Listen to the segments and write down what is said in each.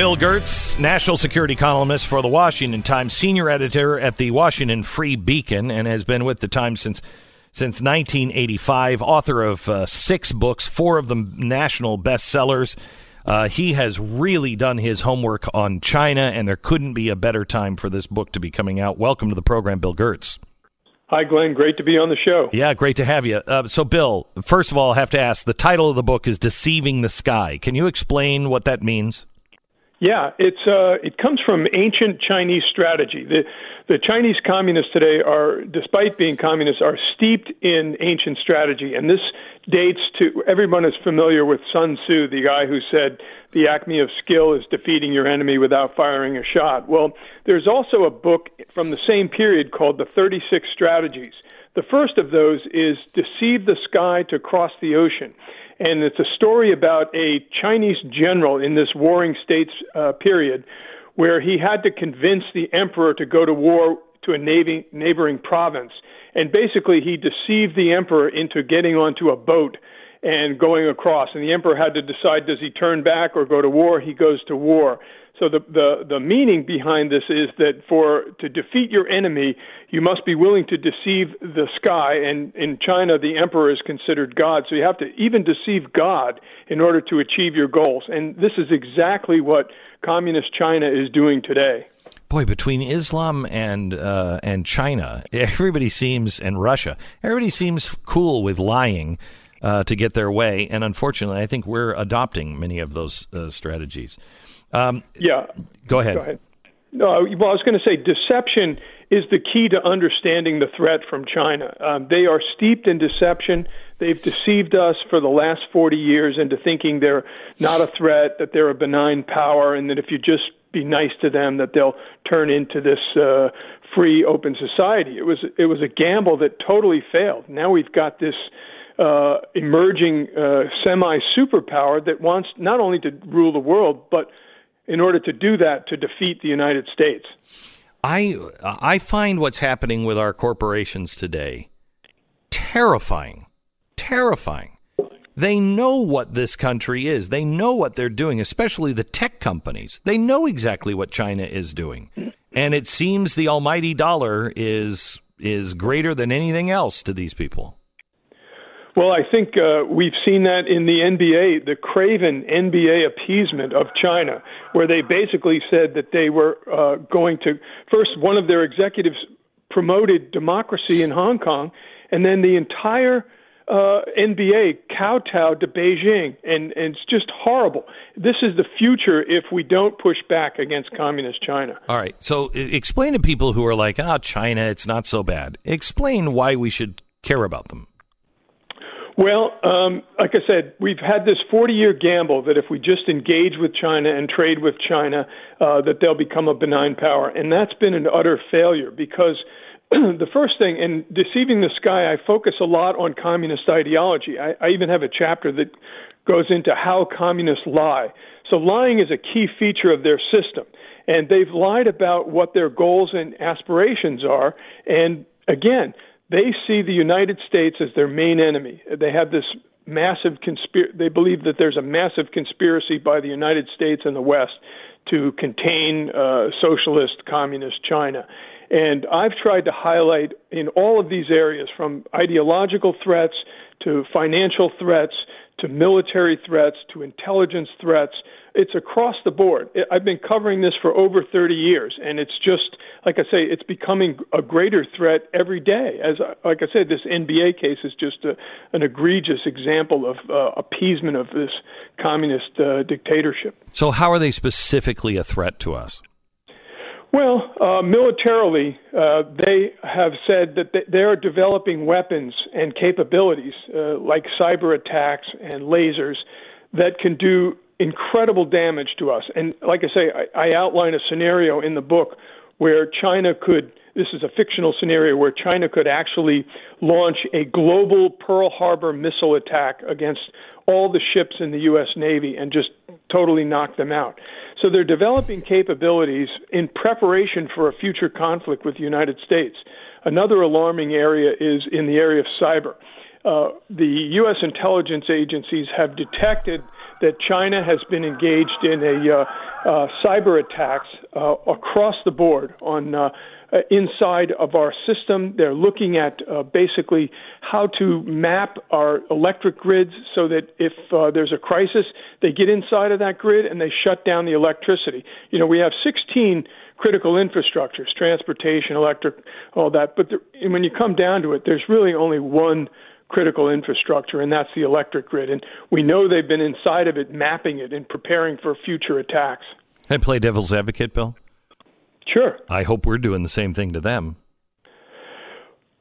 Bill Gertz, national security columnist for the Washington Times, senior editor at the Washington Free Beacon, and has been with the Times since since 1985. Author of uh, six books, four of them national bestsellers. Uh, he has really done his homework on China, and there couldn't be a better time for this book to be coming out. Welcome to the program, Bill Gertz. Hi, Glenn. Great to be on the show. Yeah, great to have you. Uh, so, Bill, first of all, I have to ask the title of the book is Deceiving the Sky. Can you explain what that means? Yeah, it's uh, it comes from ancient Chinese strategy. The the Chinese communists today are, despite being communists, are steeped in ancient strategy, and this dates to everyone is familiar with Sun Tzu, the guy who said the acme of skill is defeating your enemy without firing a shot. Well, there's also a book from the same period called The 36 Strategies. The first of those is Deceive the Sky to Cross the Ocean. And it's a story about a Chinese general in this warring states uh, period where he had to convince the emperor to go to war to a navy, neighboring province. And basically, he deceived the emperor into getting onto a boat and going across. And the emperor had to decide does he turn back or go to war? He goes to war. So the, the, the meaning behind this is that for to defeat your enemy, you must be willing to deceive the sky. And in China, the emperor is considered God. So you have to even deceive God in order to achieve your goals. And this is exactly what communist China is doing today. Boy, between Islam and uh, and China, everybody seems and Russia, everybody seems cool with lying uh, to get their way, and unfortunately, I think we're adopting many of those uh, strategies. Um, yeah, go ahead. Go ahead. No, well, I was going to say deception is the key to understanding the threat from China. Um, they are steeped in deception. They've deceived us for the last 40 years into thinking they're not a threat, that they're a benign power, and that if you just be nice to them, that they'll turn into this uh, free, open society. It was it was a gamble that totally failed. Now we've got this uh, emerging uh, semi superpower that wants not only to rule the world, but in order to do that, to defeat the United States. I I find what's happening with our corporations today terrifying, terrifying. They know what this country is. They know what they're doing, especially the tech companies. They know exactly what China is doing. And it seems the almighty dollar is is greater than anything else to these people. Well, I think uh, we've seen that in the NBA, the craven NBA appeasement of China, where they basically said that they were uh, going to first one of their executives promoted democracy in Hong Kong, and then the entire uh, NBA kowtowed to Beijing, and, and it's just horrible. This is the future if we don't push back against communist China. All right, so explain to people who are like, "Ah, oh, China, it's not so bad." Explain why we should care about them. Well, um, like I said, we've had this 40 year gamble that if we just engage with China and trade with China, uh, that they'll become a benign power. And that's been an utter failure because the first thing, in Deceiving the Sky, I focus a lot on communist ideology. I, I even have a chapter that goes into how communists lie. So lying is a key feature of their system. And they've lied about what their goals and aspirations are. And again, they see the United States as their main enemy. They have this massive conspiracy. They believe that there's a massive conspiracy by the United States and the West to contain uh, socialist, communist China. And I've tried to highlight in all of these areas, from ideological threats to financial threats to military threats to intelligence threats, it's across the board. I've been covering this for over 30 years, and it's just like I say, it's becoming a greater threat every day. As like I said, this NBA case is just a, an egregious example of uh, appeasement of this communist uh, dictatorship. So, how are they specifically a threat to us? Well, uh, militarily, uh, they have said that they are developing weapons and capabilities uh, like cyber attacks and lasers that can do incredible damage to us. And like I say, I, I outline a scenario in the book where China could, this is a fictional scenario where China could actually launch a global Pearl Harbor missile attack against all the ships in the U.S. Navy and just totally knock them out. So they're developing capabilities in preparation for a future conflict with the United States. Another alarming area is in the area of cyber. Uh, the U.S. intelligence agencies have detected that China has been engaged in a uh, uh, cyber attacks uh, across the board on uh, inside of our system. They're looking at uh, basically how to map our electric grids so that if uh, there's a crisis, they get inside of that grid and they shut down the electricity. You know, we have 16 critical infrastructures, transportation, electric, all that. But there, when you come down to it, there's really only one critical infrastructure, and that's the electric grid. And we know they've been inside of it, mapping it and preparing for future attacks. I play devil's advocate, Bill. Sure. I hope we're doing the same thing to them.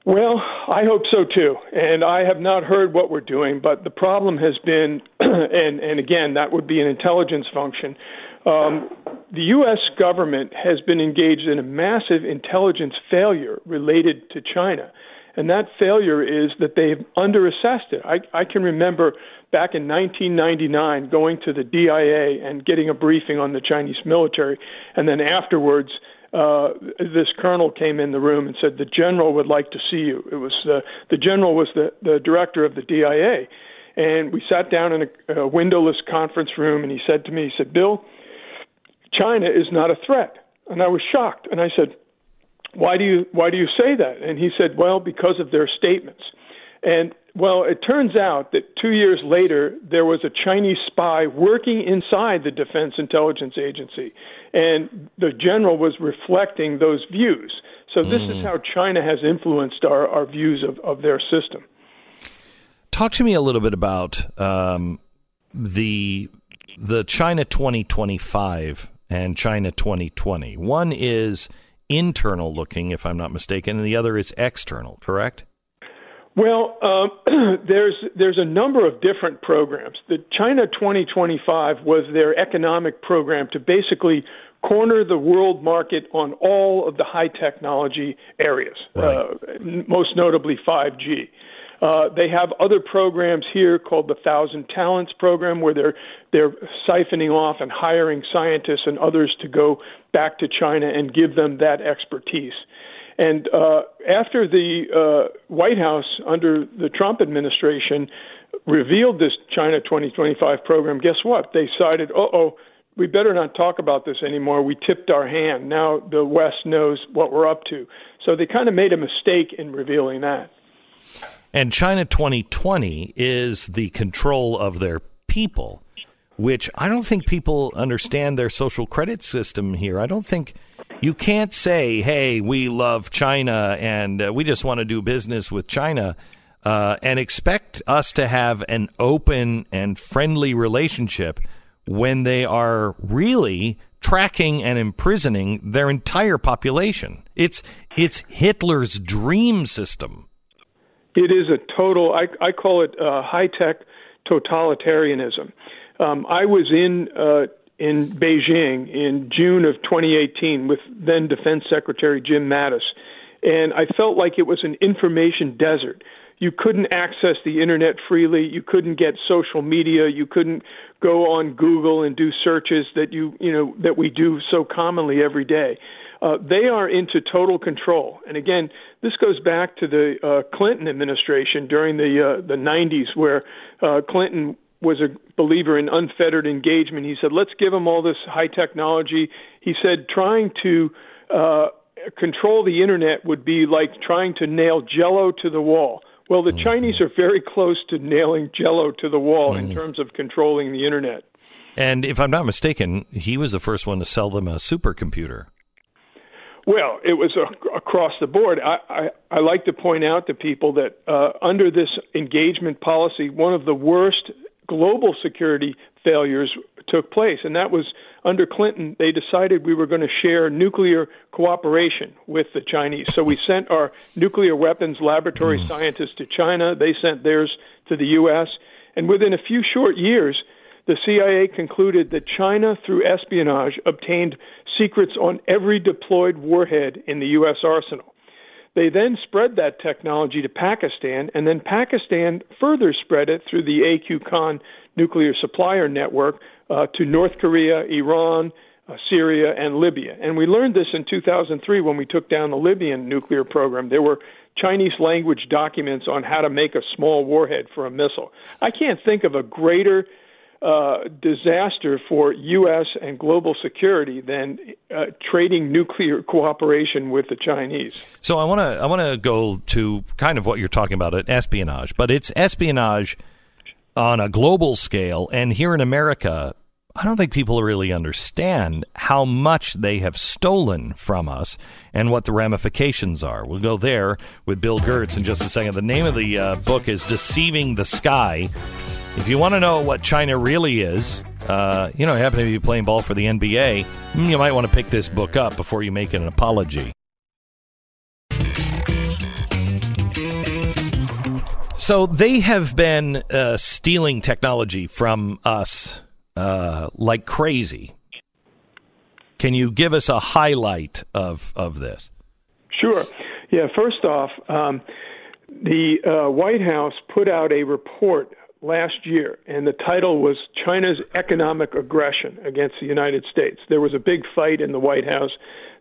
Well, I hope so too. And I have not heard what we're doing, but the problem has been, and, and again, that would be an intelligence function. Um, the U.S. government has been engaged in a massive intelligence failure related to China. And that failure is that they've underassessed it. I, I can remember back in 1999 going to the DIA and getting a briefing on the Chinese military. And then afterwards, uh, this colonel came in the room and said, The general would like to see you. It was uh, the general was the, the director of the DIA. And we sat down in a, a windowless conference room, and he said to me, He said, Bill, China is not a threat. And I was shocked. And I said, why do you why do you say that? And he said, well, because of their statements. And well, it turns out that two years later, there was a Chinese spy working inside the Defense Intelligence Agency, and the general was reflecting those views. So this mm. is how China has influenced our, our views of, of their system. Talk to me a little bit about um, the the China 2025 and China 2020. One is internal looking, if I'm not mistaken, and the other is external, correct? Well, um, there's there's a number of different programs. The China 2025 was their economic program to basically corner the world market on all of the high technology areas, right. uh, most notably 5G. Uh, they have other programs here called the Thousand Talents program, where they're they're siphoning off and hiring scientists and others to go back to China and give them that expertise. And uh, after the uh, White House under the Trump administration revealed this China 2025 program, guess what? They decided, uh oh, we better not talk about this anymore. We tipped our hand. Now the West knows what we're up to. So they kind of made a mistake in revealing that. And China 2020 is the control of their people, which I don't think people understand their social credit system here. I don't think you can't say, hey, we love China and uh, we just want to do business with China. Uh, and expect us to have an open and friendly relationship when they are really tracking and imprisoning their entire population. It's it's Hitler's dream system. It is a total, I, I call it uh, high tech totalitarianism. Um, I was in uh, in Beijing in June of 2018 with then Defense Secretary Jim Mattis, and I felt like it was an information desert. You couldn't access the internet freely. You couldn't get social media. You couldn't go on Google and do searches that you you know that we do so commonly every day. Uh, they are into total control. And again, this goes back to the uh, Clinton administration during the uh, the 90s, where uh, Clinton was a believer in unfettered engagement. He said, "Let's give them all this high technology." He said, trying to uh, control the internet would be like trying to nail Jello to the wall. Well, the Chinese are very close to nailing Jello to the wall mm. in terms of controlling the internet. And if I'm not mistaken, he was the first one to sell them a supercomputer. Well, it was a, across the board. I, I, I like to point out to people that uh, under this engagement policy, one of the worst global security failures took place, and that was under Clinton. They decided we were going to share nuclear cooperation with the Chinese. So we sent our nuclear weapons laboratory mm. scientists to China. They sent theirs to the U.S. And within a few short years, the CIA concluded that China, through espionage, obtained secrets on every deployed warhead in the U.S. arsenal. They then spread that technology to Pakistan, and then Pakistan further spread it through the AQ Khan nuclear supplier network uh, to North Korea, Iran, uh, Syria, and Libya. And we learned this in 2003 when we took down the Libyan nuclear program. There were Chinese language documents on how to make a small warhead for a missile. I can't think of a greater uh, disaster for U.S. and global security than uh, trading nuclear cooperation with the Chinese. So I want to I want to go to kind of what you're talking about, at espionage, but it's espionage on a global scale, and here in America, I don't think people really understand how much they have stolen from us and what the ramifications are. We'll go there with Bill Gertz in just a second. The name of the uh, book is Deceiving the Sky if you want to know what China really is, uh, you know, you happen to be playing ball for the NBA, hmm, you might want to pick this book up before you make an apology. So they have been uh, stealing technology from us uh, like crazy. Can you give us a highlight of, of this? Sure. Yeah, first off, um, the uh, White House put out a report last year, and the title was China's Economic Aggression Against the United States. There was a big fight in the White House.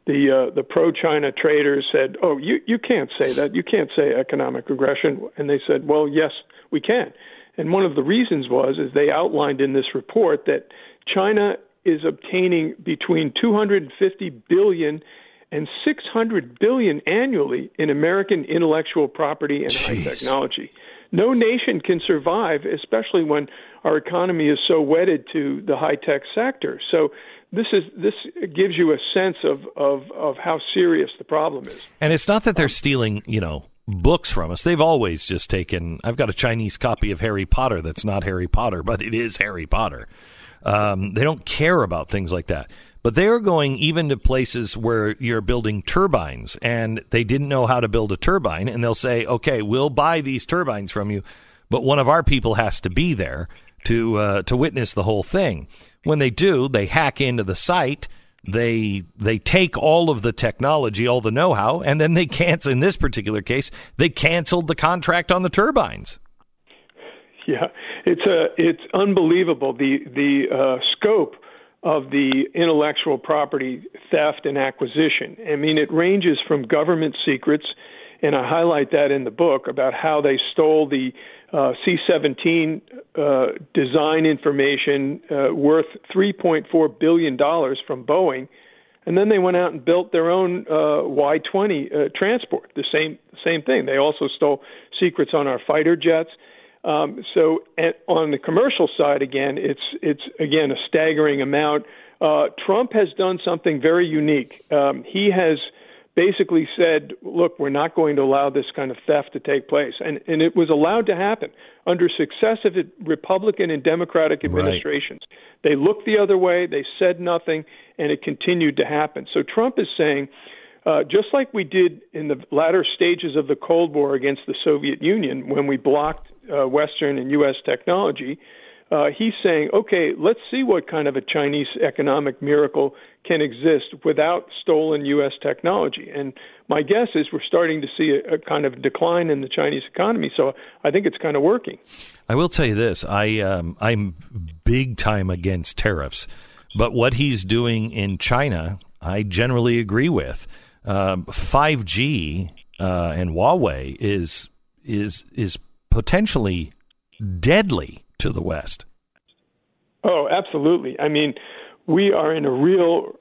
The uh, the pro-China traders said, "Oh, you you can't say that. You can't say economic aggression." And they said, "Well, yes, we can." And one of the reasons was as they outlined in this report that China is obtaining between 250 billion and 600 billion annually in American intellectual property and Jeez. high technology no nation can survive, especially when our economy is so wedded to the high tech sector. So this is this gives you a sense of, of, of how serious the problem is. And it's not that they're stealing, you know, books from us. They've always just taken. I've got a Chinese copy of Harry Potter that's not Harry Potter, but it is Harry Potter. Um, they don't care about things like that. But they are going even to places where you're building turbines and they didn't know how to build a turbine. And they'll say, okay, we'll buy these turbines from you, but one of our people has to be there to, uh, to witness the whole thing. When they do, they hack into the site. They they take all of the technology, all the know-how, and then they cancel. In this particular case, they canceled the contract on the turbines. Yeah, it's a it's unbelievable the the uh, scope of the intellectual property theft and acquisition. I mean, it ranges from government secrets, and I highlight that in the book about how they stole the uh, C 17 uh, design information uh, worth $3.4 billion from Boeing. And then they went out and built their own uh, Y 20 uh, transport, the same, same thing. They also stole secrets on our fighter jets. Um, so at, on the commercial side, again, it's it's again a staggering amount. Uh, Trump has done something very unique. Um, he has basically said, "Look, we're not going to allow this kind of theft to take place," and and it was allowed to happen under successive Republican and Democratic administrations. Right. They looked the other way, they said nothing, and it continued to happen. So Trump is saying. Uh, just like we did in the latter stages of the Cold War against the Soviet Union, when we blocked uh, Western and U.S. technology, uh, he's saying, okay, let's see what kind of a Chinese economic miracle can exist without stolen U.S. technology. And my guess is we're starting to see a, a, kind of decline in the Chinese economy. So I think it's kind of working. I will tell you this: I um, I'm big time against tariffs, but what he's doing in China, I generally agree with. Um, 5G uh, and Huawei is is is potentially deadly to the West. Oh, absolutely. I mean, we are in a real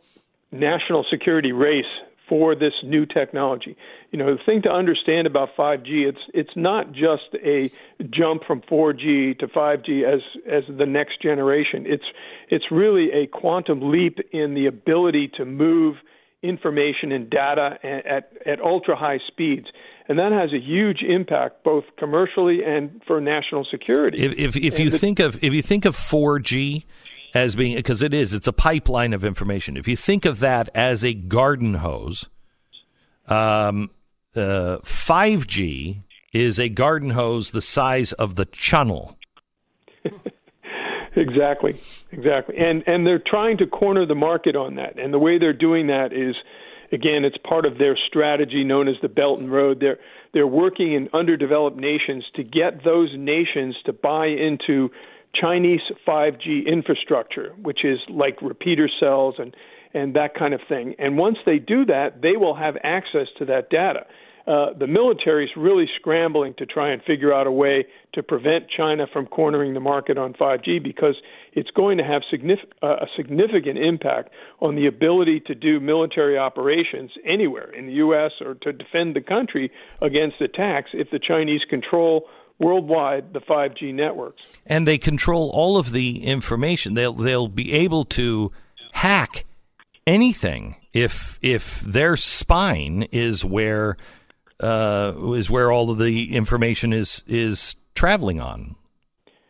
national security race for this new technology. You know, the thing to understand about 5G, it's it's not just a jump from 4G to 5G as as the next generation. It's it's really a quantum leap in the ability to move information and data at at ultra high speeds and that has a huge impact both commercially and for national security. If if, if you the, think of if you think of 4G as being because it is it's a pipeline of information. If you think of that as a garden hose, um, uh, 5G is a garden hose the size of the channel. Exactly, exactly, and and they're trying to corner the market on that, and the way they're doing that is Again, it's part of their strategy known as the Belt and Road. They're they're working in underdeveloped nations to get those nations to buy into Chinese 5G infrastructure, which is like repeater cells and and that kind of thing. And once they do that, they will have access to that data. Uh, the military is really scrambling to try and figure out a way to prevent China from cornering the market on 5G because it's going to have significant, uh, a significant impact on the ability to do military operations anywhere in the U.S. or to defend the country against attacks if the Chinese control worldwide the 5G networks. And they control all of the information. They'll they'll be able to hack anything if if their spine is where uh, is where all of the information is is traveling on.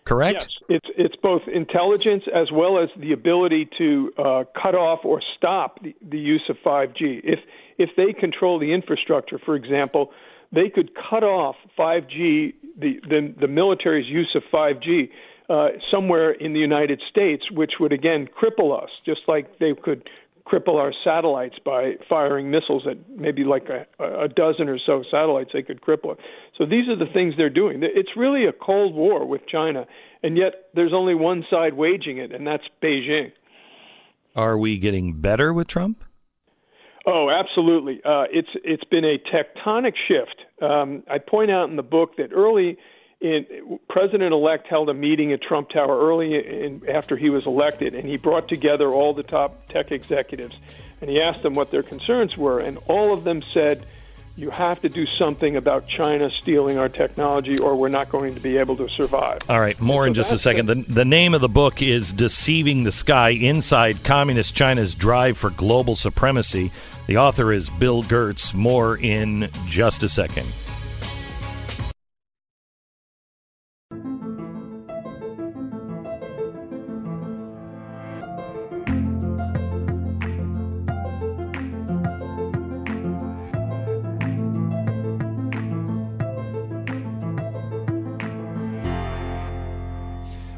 Correct. Yes, it's it's both intelligence as well as the ability to uh, cut off or stop the, the use of 5G. If if they control the infrastructure, for example, they could cut off 5G, the the, the military's use of 5G. Uh, somewhere in the United States, which would again cripple us, just like they could cripple our satellites by firing missiles at maybe like a, a dozen or so satellites they could cripple. So these are the things they're doing. It's really a cold war with China, and yet there's only one side waging it, and that's Beijing. Are we getting better with Trump? Oh, absolutely. Uh, it's it's been a tectonic shift. Um, I point out in the book that early President-elect held a meeting at Trump Tower early in, after he was elected, and he brought together all the top tech executives, and he asked them what their concerns were, and all of them said, "You have to do something about China stealing our technology, or we're not going to be able to survive." All right, more so in just a second. The, the name of the book is "Deceiving the Sky: Inside Communist China's Drive for Global Supremacy." The author is Bill Gertz. More in just a second.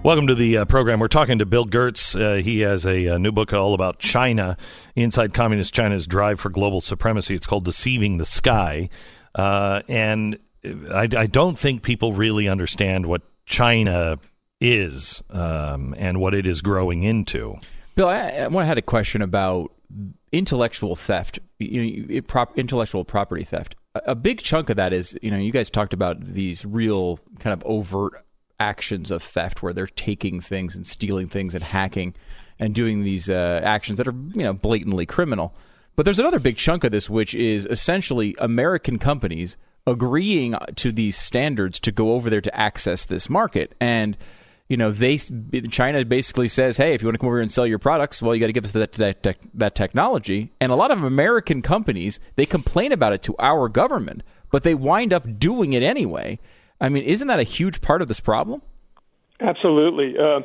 Welcome to the uh, program. We're talking to Bill Gertz. Uh, he has a, a, new book all about China, inside Communist China's drive for global supremacy. It's called Deceiving the Sky. Uh, and I, I, don't think people really understand what China is um, and what it is growing into. Bill, I, I had a question about intellectual theft, you know, prop, intellectual property theft. A big chunk of that is, you know, you guys talked about these real kind of overt actions of theft where they're taking things and stealing things and hacking and doing these uh, actions that are you know blatantly criminal. But there's another big chunk of this, which is essentially American companies agreeing to these standards to go over there to access this market and you know they China basically says, "Hey, if you want to come over here and sell your products, well, you got to give us that, that that technology." And a lot of American companies they complain about it to our government, but they wind up doing it anyway. I mean, isn't that a huge part of this problem? Absolutely. Uh,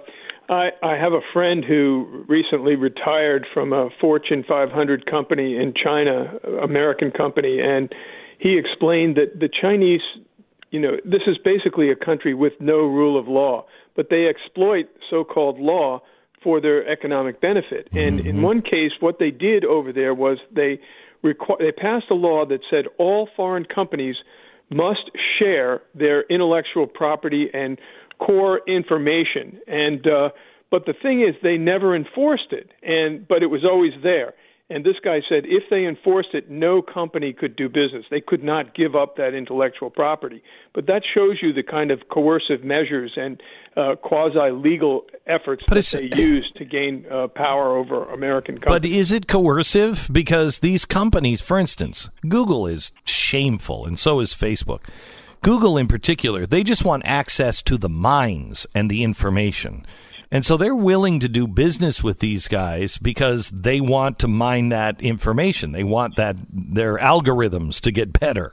I, I have a friend who recently retired from a Fortune 500 company in China, American company, and he explained that the Chinese, you know, this is basically a country with no rule of law, but they exploit so-called law for their economic benefit. And mm-hmm. in one case, what they did over there was they requ- they passed a law that said all foreign companies must share their intellectual property and core information. And uh, but the thing is, they never enforced it, and but it was always there. And this guy said if they enforced it, no company could do business. They could not give up that intellectual property. But that shows you the kind of coercive measures and uh, quasi legal efforts but that they use to gain uh, power over American companies. But is it coercive? Because these companies, for instance, Google is shameful, and so is Facebook. Google, in particular, they just want access to the minds and the information. And so they're willing to do business with these guys because they want to mine that information. They want that their algorithms to get better.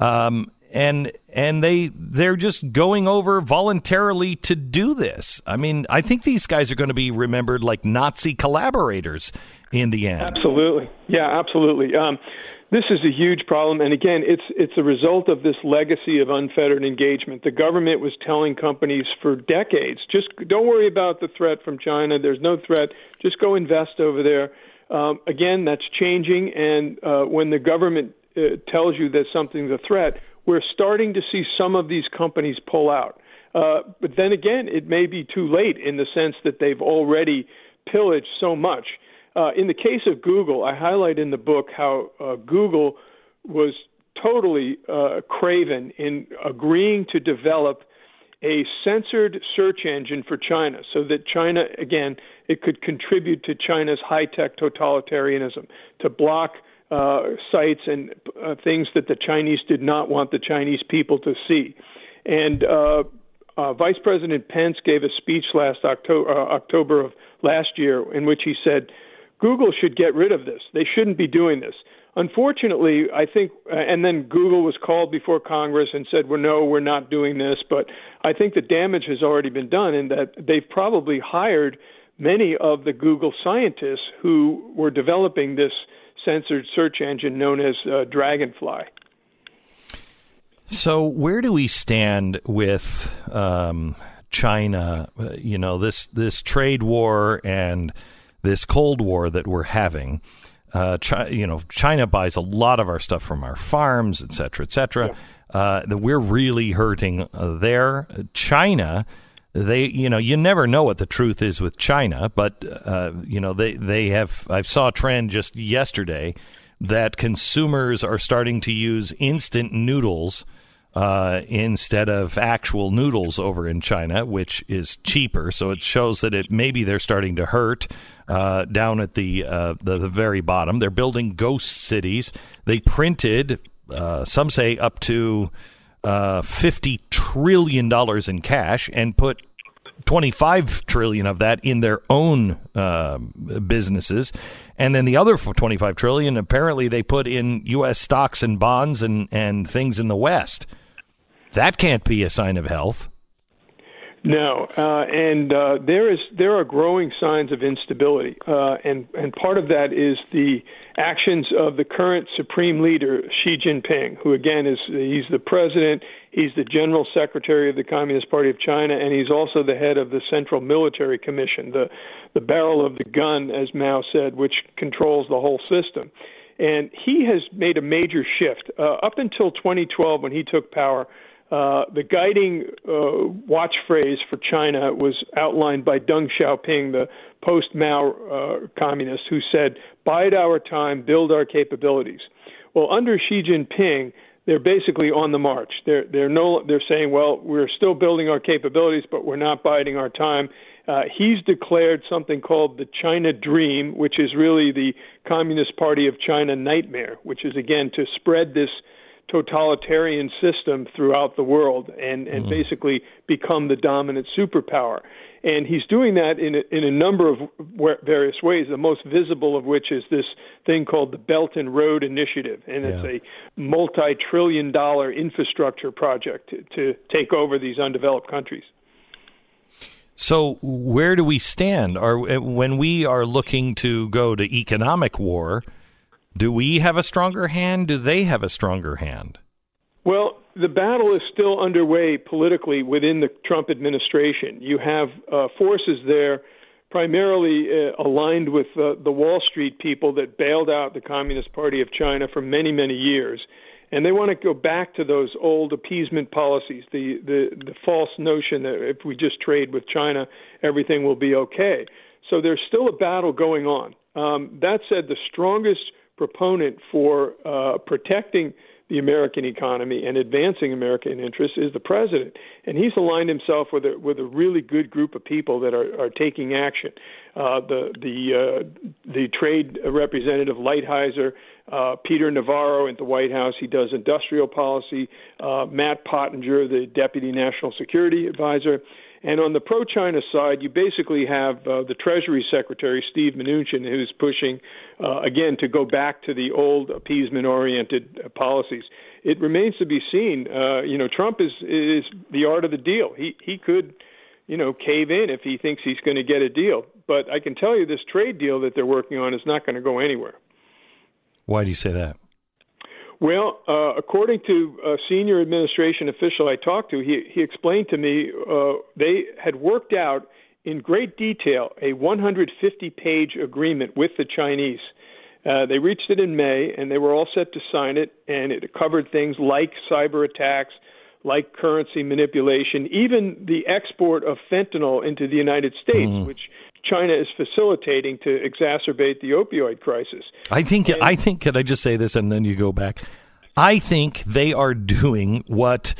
Um, and and they they're just going over voluntarily to do this. I mean, I think these guys are going to be remembered like Nazi collaborators in the end. Absolutely, yeah, absolutely. Um, this is a huge problem, and again, it's it's a result of this legacy of unfettered engagement. The government was telling companies for decades, just don't worry about the threat from China. There's no threat. Just go invest over there. Um, again, that's changing, and uh, when the government uh, tells you that something's a threat, we're starting to see some of these companies pull out. Uh, but then again, it may be too late in the sense that they've already pillaged so much. Uh, in the case of Google, I highlight in the book how uh, Google was totally uh, craven in agreeing to develop a censored search engine for China so that China, again, it could contribute to China's high tech totalitarianism, to block uh, sites and uh, things that the Chinese did not want the Chinese people to see. And uh, uh, Vice President Pence gave a speech last October, uh, October of last year in which he said, Google should get rid of this. They shouldn't be doing this. Unfortunately, I think, uh, and then Google was called before Congress and said, well, no, we're not doing this. But I think the damage has already been done in that they've probably hired many of the Google scientists who were developing this censored search engine known as uh, Dragonfly. So, where do we stand with um, China? Uh, you know, this this trade war and this Cold War that we're having. Uh, you know, China buys a lot of our stuff from our farms, et cetera, et cetera. Yeah. Uh, we're really hurting uh, there. China, they, you know, you never know what the truth is with China, but uh, you know, they they have. I saw a trend just yesterday that consumers are starting to use instant noodles uh, instead of actual noodles over in China, which is cheaper. So it shows that it maybe they're starting to hurt uh, down at the, uh, the, the very bottom. They're building ghost cities. They printed uh, some say up to uh, fifty trillion dollars in cash and put 25 trillion of that in their own uh, businesses and then the other 25 trillion apparently they put in US stocks and bonds and and things in the west that can't be a sign of health. No, uh, and uh, there is there are growing signs of instability, uh, and and part of that is the actions of the current supreme leader Xi Jinping, who again is he's the president, he's the general secretary of the Communist Party of China, and he's also the head of the Central Military Commission, the the barrel of the gun, as Mao said, which controls the whole system. And he has made a major shift. Uh, up until 2012, when he took power, uh, the guiding uh, watch phrase for China was outlined by Deng Xiaoping, the post Mao uh, communist, who said, Bide our time, build our capabilities. Well, under Xi Jinping, they're basically on the march. They're, they're, no, they're saying, well, we're still building our capabilities, but we're not biding our time. Uh, he's declared something called the China Dream, which is really the Communist Party of China nightmare, which is, again, to spread this totalitarian system throughout the world and, and mm-hmm. basically become the dominant superpower. And he's doing that in a, in a number of various ways. The most visible of which is this thing called the Belt and Road Initiative, and yeah. it's a multi-trillion-dollar infrastructure project to, to take over these undeveloped countries. So, where do we stand? Are when we are looking to go to economic war? Do we have a stronger hand? Do they have a stronger hand? Well, the battle is still underway politically within the Trump administration. You have uh, forces there primarily uh, aligned with uh, the Wall Street people that bailed out the Communist Party of China for many, many years. And they want to go back to those old appeasement policies, the, the, the false notion that if we just trade with China, everything will be okay. So there's still a battle going on. Um, that said, the strongest proponent for uh, protecting the American economy and advancing American interests is the president, and he's aligned himself with a with a really good group of people that are, are taking action. Uh, the the uh, the trade representative Lighthizer, uh, Peter Navarro at the White House, he does industrial policy. Uh, Matt Pottinger, the deputy national security advisor. And on the pro China side, you basically have uh, the Treasury Secretary, Steve Mnuchin, who's pushing, uh, again, to go back to the old appeasement oriented uh, policies. It remains to be seen. Uh, you know, Trump is, is the art of the deal. He, he could, you know, cave in if he thinks he's going to get a deal. But I can tell you this trade deal that they're working on is not going to go anywhere. Why do you say that? Well, uh, according to a senior administration official I talked to, he, he explained to me uh, they had worked out in great detail a 150 page agreement with the Chinese. Uh, they reached it in May, and they were all set to sign it, and it covered things like cyber attacks, like currency manipulation, even the export of fentanyl into the United States, mm. which China is facilitating to exacerbate the opioid crisis. I think. And, I think. Can I just say this, and then you go back? I think they are doing what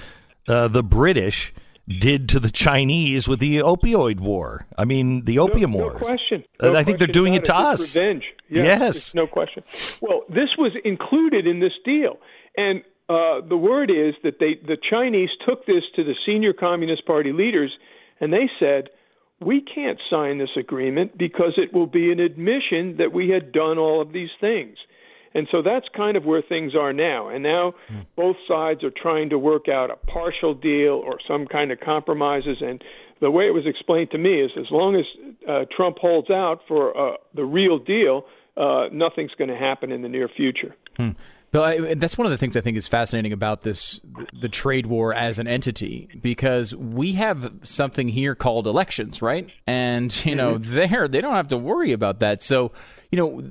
uh, the British did to the Chinese with the opioid war. I mean, the opium no, no wars. Question. Uh, No I think they're doing it to us. It's revenge. Yeah, Yes. no question. Well, this was included in this deal, and uh, the word is that they, the Chinese, took this to the senior Communist Party leaders, and they said, "We can't sign this agreement because it will be an admission that we had done all of these things." And so that's kind of where things are now. And now both sides are trying to work out a partial deal or some kind of compromises. And the way it was explained to me is as long as uh, Trump holds out for uh, the real deal, uh, nothing's going to happen in the near future. Bill, I, that's one of the things I think is fascinating about this, the trade war as an entity, because we have something here called elections, right? And you know, mm-hmm. there they don't have to worry about that. So, you know,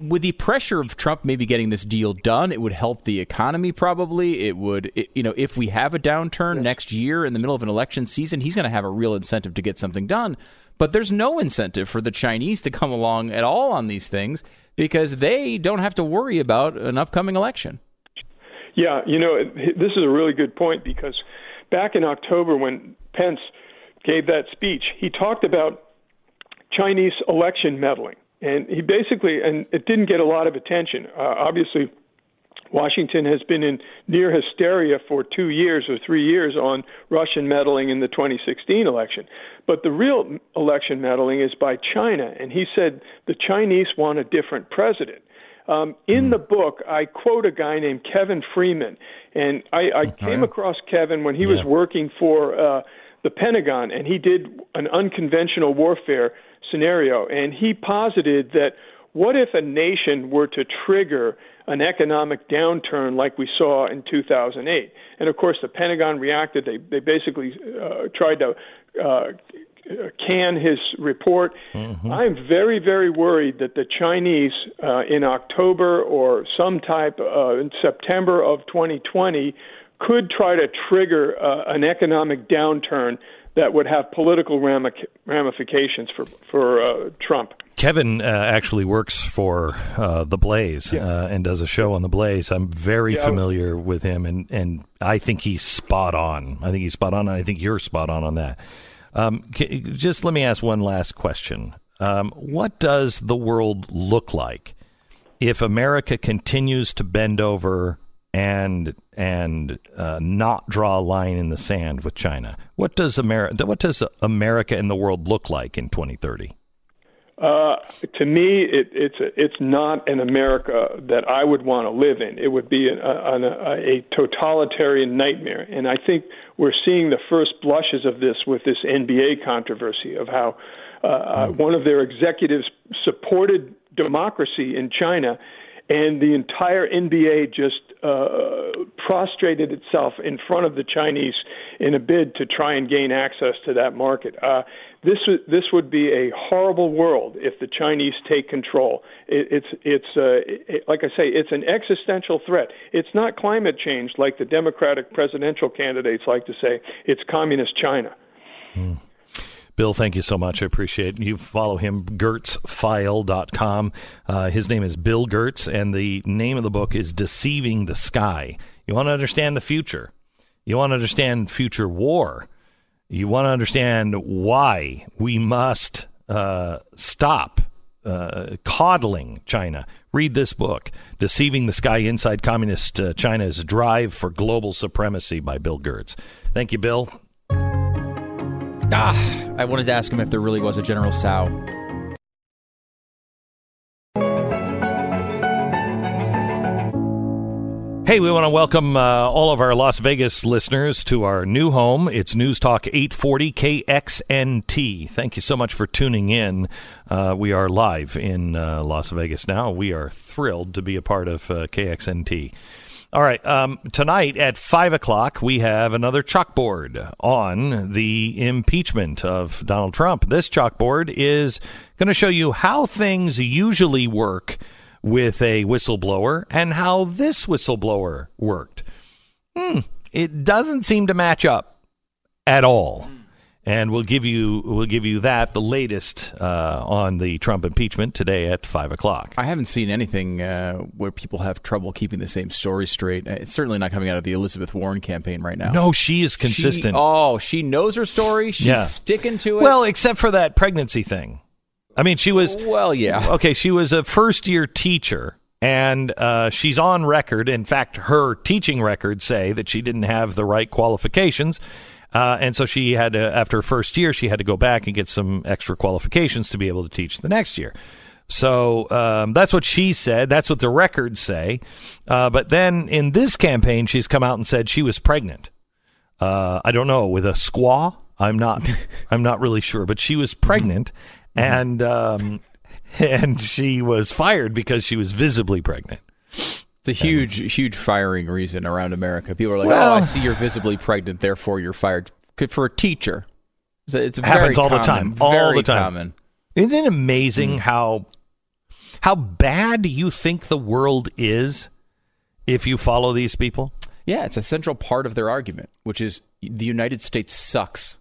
with the pressure of Trump maybe getting this deal done, it would help the economy. Probably, it would. It, you know, if we have a downturn next year in the middle of an election season, he's going to have a real incentive to get something done. But there's no incentive for the Chinese to come along at all on these things because they don't have to worry about an upcoming election. Yeah, you know, this is a really good point because back in October when Pence gave that speech, he talked about Chinese election meddling. And he basically, and it didn't get a lot of attention. Uh, obviously, Washington has been in near hysteria for two years or three years on Russian meddling in the 2016 election. But the real election meddling is by China. And he said the Chinese want a different president. Um, in the book, I quote a guy named Kevin Freeman, and I, I came across Kevin when he was working for uh, the Pentagon, and he did an unconventional warfare scenario, and he posited that what if a nation were to trigger an economic downturn like we saw in 2008? And of course, the Pentagon reacted. They they basically uh, tried to uh, can his report. I'm very, very worried that the Chinese uh, in October or some type uh, in September of 2020 could try to trigger uh, an economic downturn that would have political ramifications for for uh, Trump. Kevin uh, actually works for uh, the Blaze uh, and does a show on the Blaze. I'm very Yeah. familiar with him, and, and I think he's spot on. I think he's spot on, and I think you're spot on on that. Um, just let me ask one last question. Um, what does the world look like if America continues to bend over and and uh, not draw a line in the sand with China? What does America what does America and the world look like in 2030? Uh, to me, it, it's a, it's not an America that I would want to live in. It would be an, a, a, a totalitarian nightmare, and I think we're seeing the first blushes of this with this NBA controversy of how uh, uh, one of their executives supported democracy in China, and the entire NBA just uh, prostrated itself in front of the Chinese in a bid to try and gain access to that market. Uh, this this would be a horrible world if the Chinese take control. It, it's it's uh, it, like I say, it's an existential threat. It's not climate change like the Democratic presidential candidates like to say. It's communist China. Bill, thank you so much. I appreciate it. You follow him, gertzfile.com. Uh, his name is Bill Gertz, and the name of the book is Deceiving the Sky. You want to understand the future. You want to understand future war. You want to understand why we must uh, stop uh, coddling China. Read this book, Deceiving the Sky Inside Communist uh, China's Drive for Global Supremacy by Bill Gertz. Thank you, Bill. Ah, I wanted to ask him if there really was a General Sow. Hey, we want to welcome uh, all of our Las Vegas listeners to our new home. It's News Talk 840 KXNT. Thank you so much for tuning in. Uh, we are live in uh, Las Vegas now. We are thrilled to be a part of uh, KXNT. All right, um, tonight at 5 o'clock, we have another chalkboard on the impeachment of Donald Trump. This chalkboard is going to show you how things usually work with a whistleblower and how this whistleblower worked. Hmm, it doesn't seem to match up at all. And we'll give you we'll give you that the latest uh, on the Trump impeachment today at five o'clock. I haven't seen anything uh, where people have trouble keeping the same story straight. It's certainly not coming out of the Elizabeth Warren campaign right now. No, she is consistent. She, oh, she knows her story. She's Yeah. sticking to it. well, except for that pregnancy thing. I mean, she was well, yeah. okay. She was a first year teacher, and uh, she's on record. In fact, her teaching records say that she didn't have the right qualifications. Uh, and so she had to, after her first year, she had to go back and get some extra qualifications to be able to teach the next year. So um, that's what she said. That's what the records say. Uh, but then in this campaign, she's come out and said she was pregnant. Uh, I don't know with a squaw. I'm not. I'm not really sure, but she was pregnant, and um, and she was fired because she was visibly pregnant. It's a huge, huge firing reason around America. People are like, Well- "Oh, I see you're visibly pregnant, therefore you're fired." Good for a teacher. It's, Happens all the time. All the time. Common. Isn't it amazing mm. how how bad you think the world is if you follow these people? Yeah, it's a central part of their argument, which is the United States sucks,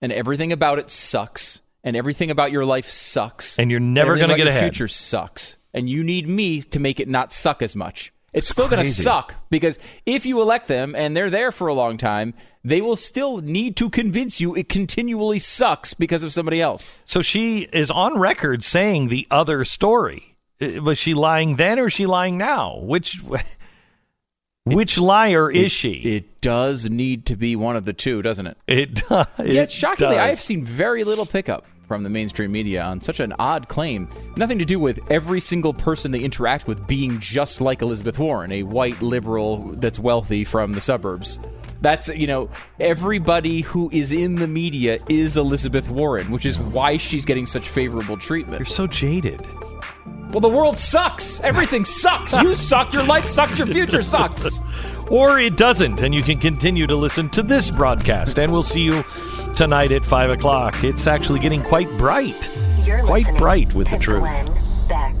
and everything about it sucks, and everything about your life sucks, And you're never gonna about get your ahead. Future sucks, and you need me to make it not suck as much. It's still going to suck because if you elect them and they're there for a long time, they will still need to convince you it continually sucks because of somebody else. So she is on record saying the other story. Uh, Was she lying then or is she lying now? Which which liar is she? It does need to be one of the two, doesn't it? It, does. Yet, shockingly. I have seen very little pickup from the mainstream media on such an odd claim. Nothing to do with every single person they interact with being just like Elizabeth Warren, a white liberal that's wealthy from the suburbs. That's, you know, everybody who is in the media is Elizabeth Warren, which is why she's getting such favorable treatment. You're so jaded. Well, the world sucks. Everything sucks. You suck. Your life sucks. Your future sucks. Or it doesn't, and you can continue to listen to this broadcast. And we'll see you tonight at 5 o'clock. It's actually getting quite bright. You're quite bright with the truth. Glenn Beck.